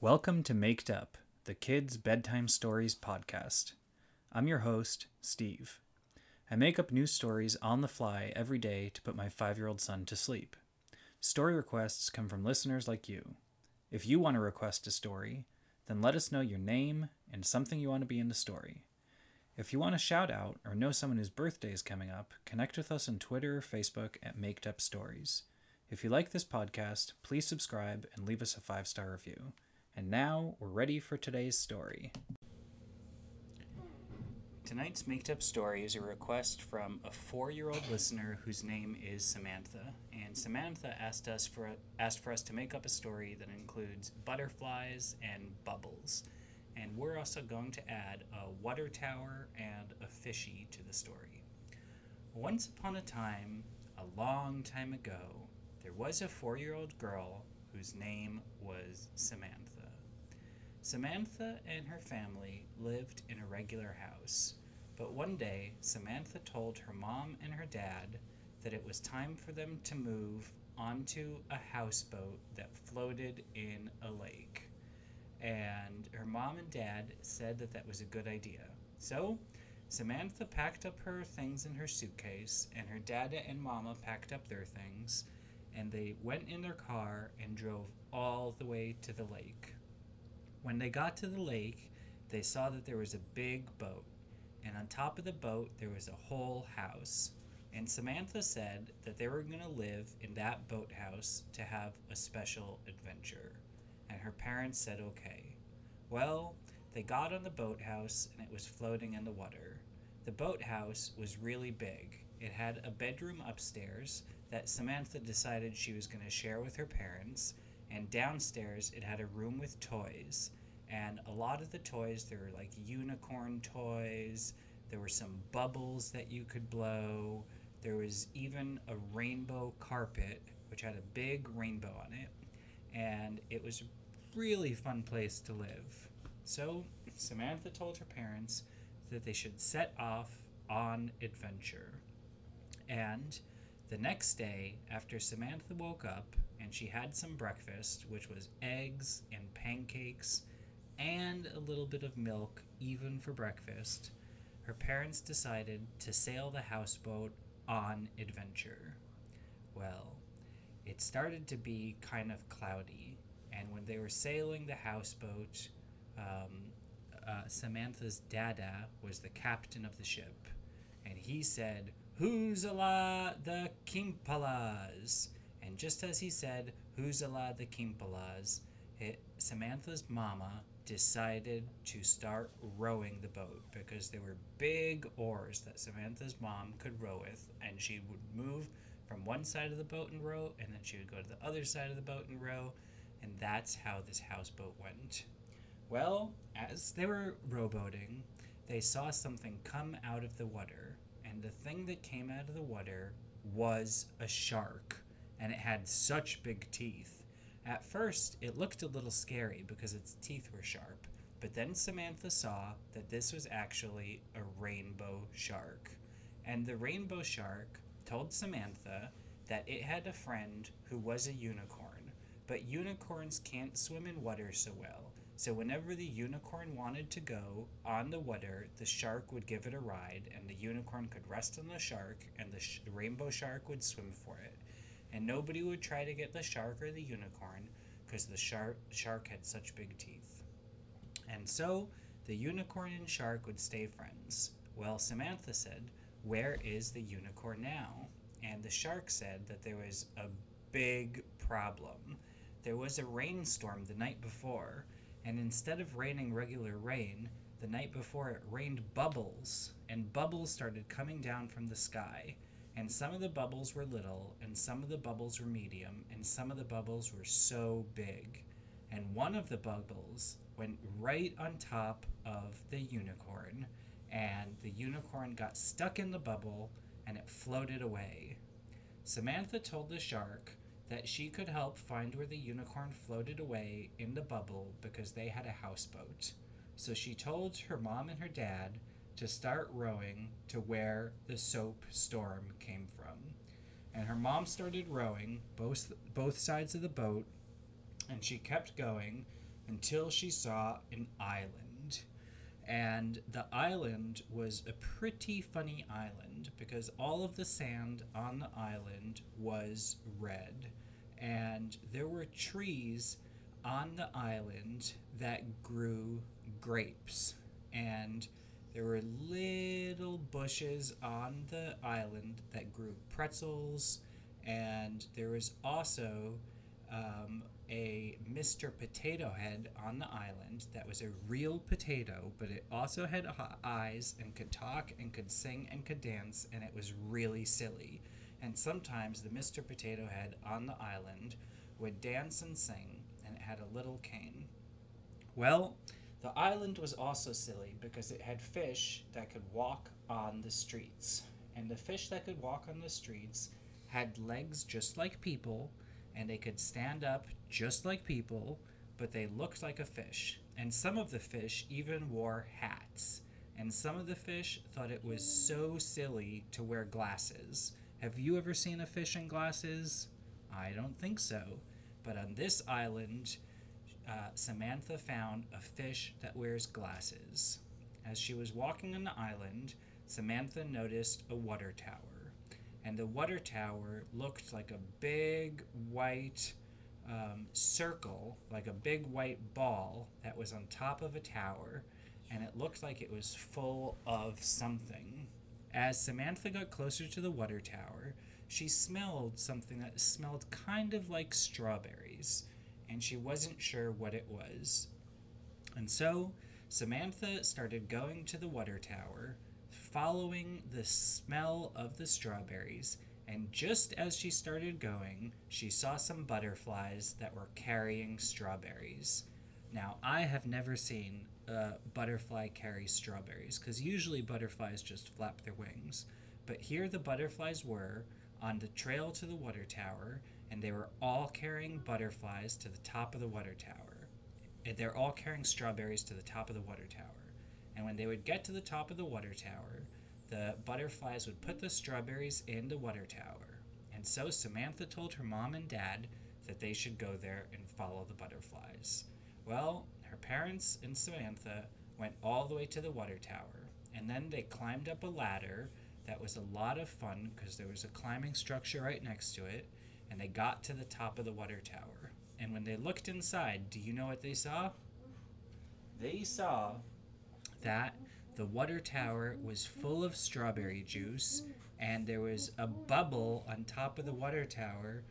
Welcome to Maked Up, the Kids Bedtime Stories podcast. I'm your host, Steve. I make up new stories on the fly every day to put my five year old son to sleep. Story requests come from listeners like you. If you want to request a story, then let us know your name and something you want to be in the story. If you want a shout out or know someone whose birthday is coming up, connect with us on Twitter or Facebook at Maked Up Stories. If you like this podcast, please subscribe and leave us a five star review. And now we're ready for today's story. Tonight's Maked Up Story is a request from a four year old listener whose name is Samantha. And Samantha asked us for asked for us to make up a story that includes butterflies and bubbles. And we're also going to add a water tower and a fishy to the story. Once upon a time, a long time ago, there was a four year old girl whose name was Samantha. Samantha and her family lived in a regular house, but one day Samantha told her mom and her dad that it was time for them to move onto a houseboat that floated in a lake. And her mom and dad said that that was a good idea. So, Samantha packed up her things in her suitcase, and her dad and mama packed up their things, and they went in their car and drove all the way to the lake. When they got to the lake, they saw that there was a big boat, and on top of the boat, there was a whole house. And Samantha said that they were going to live in that boathouse to have a special adventure. And her parents said okay. Well, they got on the boathouse and it was floating in the water. The boathouse was really big. It had a bedroom upstairs that Samantha decided she was going to share with her parents, and downstairs it had a room with toys and a lot of the toys there were like unicorn toys there were some bubbles that you could blow there was even a rainbow carpet which had a big rainbow on it and it was a really fun place to live. So samantha told her parents that they should set off on adventure. And the next day after samantha woke up and she had some breakfast, which was eggs and pancakes and a little bit of milk, even for breakfast. Her parents decided to sail the houseboat on adventure. Well, it started to be kind of cloudy, and when they were sailing the houseboat, um, uh, Samantha's dada was the captain of the ship, and he said, Who's ala the Kimpalas? And just as he said, Huzala the Kimpalas, it, Samantha's mama decided to start rowing the boat because there were big oars that Samantha's mom could row with, and she would move from one side of the boat and row, and then she would go to the other side of the boat and row, and that's how this houseboat went. Well, as they were rowboating, they saw something come out of the water, and the thing that came out of the water was a shark and it had such big teeth. At first, it looked a little scary because its teeth were sharp, but then Samantha saw that this was actually a rainbow shark. And the rainbow shark told Samantha that it had a friend who was a unicorn, but unicorns can't swim in water so well. So, whenever the unicorn wanted to go on the water, the shark would give it a ride, and the unicorn could rest on the shark, and the sh- rainbow shark would swim for it and nobody would try to get the shark or the unicorn because the shark shark had such big teeth. And so the unicorn and shark would stay friends. Well, Samantha said, "Where is the unicorn now?" And the shark said that there was a big problem. There was a rainstorm the night before, and instead of raining regular rain, the night before it rained bubbles, and bubbles started coming down from the sky and some of the bubbles were little, and some of the bubbles were medium, and some of the bubbles were so big. And one of the bubbles went right on top of the unicorn, and the unicorn got stuck in the bubble and it floated away. Samantha told the shark that she could help find where the unicorn floated away in the bubble because they had a houseboat. So she told her mom and her dad to start rowing to where the soap storm came from. And her mom started rowing both both sides of the boat, and she kept going until she saw an island. And the island was a pretty funny island because all of the sand on the island was red. And there were trees on the island that grew grapes. And there were little bushes on the island that grew pretzels. And there was also um, a Mr. Potato Head on the island that was a real potato, but it also had eyes and could talk and could sing and could dance, and it was really silly. And sometimes the Mr. Potato Head on the island would dance and sing, and it had a little cane. Well, the island was also silly because it had fish that could walk on the streets. And the fish that could walk on the streets had legs just like people and they could stand up just like people, but they looked like a fish. And some of the fish even wore hats. And some of the fish thought it was so silly to wear glasses. Have you ever seen a fish in glasses? I don't think so. But on this island, uh, Samantha found a fish that wears glasses. As she was walking on the island, Samantha noticed a water tower and the water tower looked like a big white um, circle, like a big white ball that was on top of a tower, and it looked like it was full of something. As Samantha got closer to the water tower, she smelled something that smelled kind of like strawberries, and she wasn't sure what it was. And so Samantha started going to the water tower following the smell of the strawberries, and just as she started going, she saw some butterflies that were carrying strawberries. Now, I have never seen a butterfly carry strawberries, because usually butterflies just flap their wings. But here the butterflies were on the trail to the water tower, and they were all carrying butterflies to the top of the water tower. And they're all carrying strawberries to the top of the water tower. And when they would get to the top of the water tower, the butterflies would put the strawberries in the water tower. And so Samantha told her mom and dad that they should go there and follow the butterflies. Well, her parents and Samantha went all the way to the water tower, and then they climbed up a ladder that was a lot of fun because there was a climbing structure right next to it, and they got to the top of the water tower. And when they looked inside, do you know what they saw? They saw that the water tower was full of strawberry juice, and there was a bubble on top of the water tower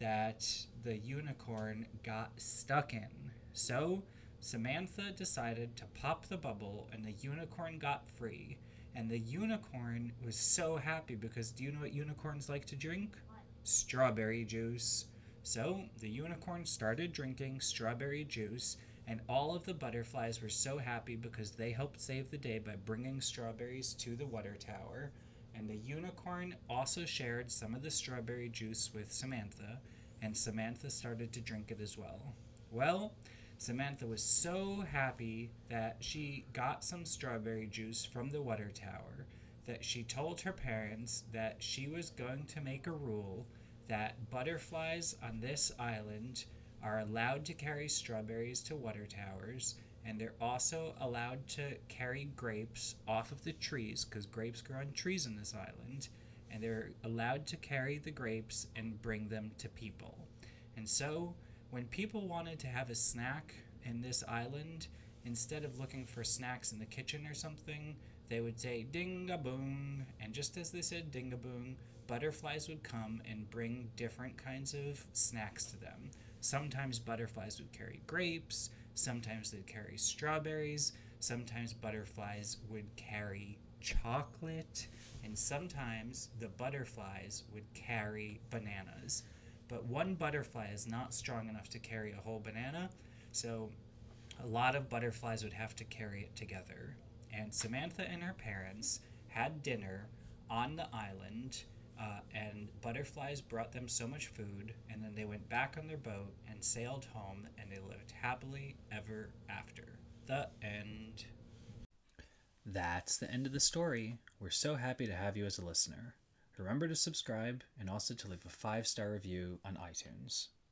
that the unicorn got stuck in. So Samantha decided to pop the bubble, and the unicorn got free. And the unicorn was so happy because do you know what unicorns like to drink? Strawberry juice. So the unicorn started drinking strawberry juice and all of the butterflies were so happy because they helped save the day by bringing strawberries to the water tower. And the unicorn also shared some of the strawberry juice with Samantha, and Samantha started to drink it as well. Well, Samantha was so happy that she got some strawberry juice from the water tower that she told her parents that she was going to make a rule that butterflies on this island are allowed to carry strawberries to water towers, and they're also allowed to carry grapes off of the trees because grapes grow on trees in this island, and they're allowed to carry the grapes and bring them to people. And so, when people wanted to have a snack in this island, instead of looking for snacks in the kitchen or something, they would say ding a boom, and just as they said ding a boom, butterflies would come and bring different kinds of snacks to them. Sometimes butterflies would carry grapes, sometimes they'd carry strawberries, sometimes butterflies would carry chocolate, and sometimes the butterflies would carry bananas. But one butterfly is not strong enough to carry a whole banana, so a lot of butterflies would have to carry it together. And Samantha and her parents had dinner on the island uh, and butterflies brought them so much food, and then they went back on their boat and sailed home, and they lived happily ever after. The end. That's the end of the story. We're so happy to have you as a listener. Remember to subscribe and also to leave a five star review on iTunes.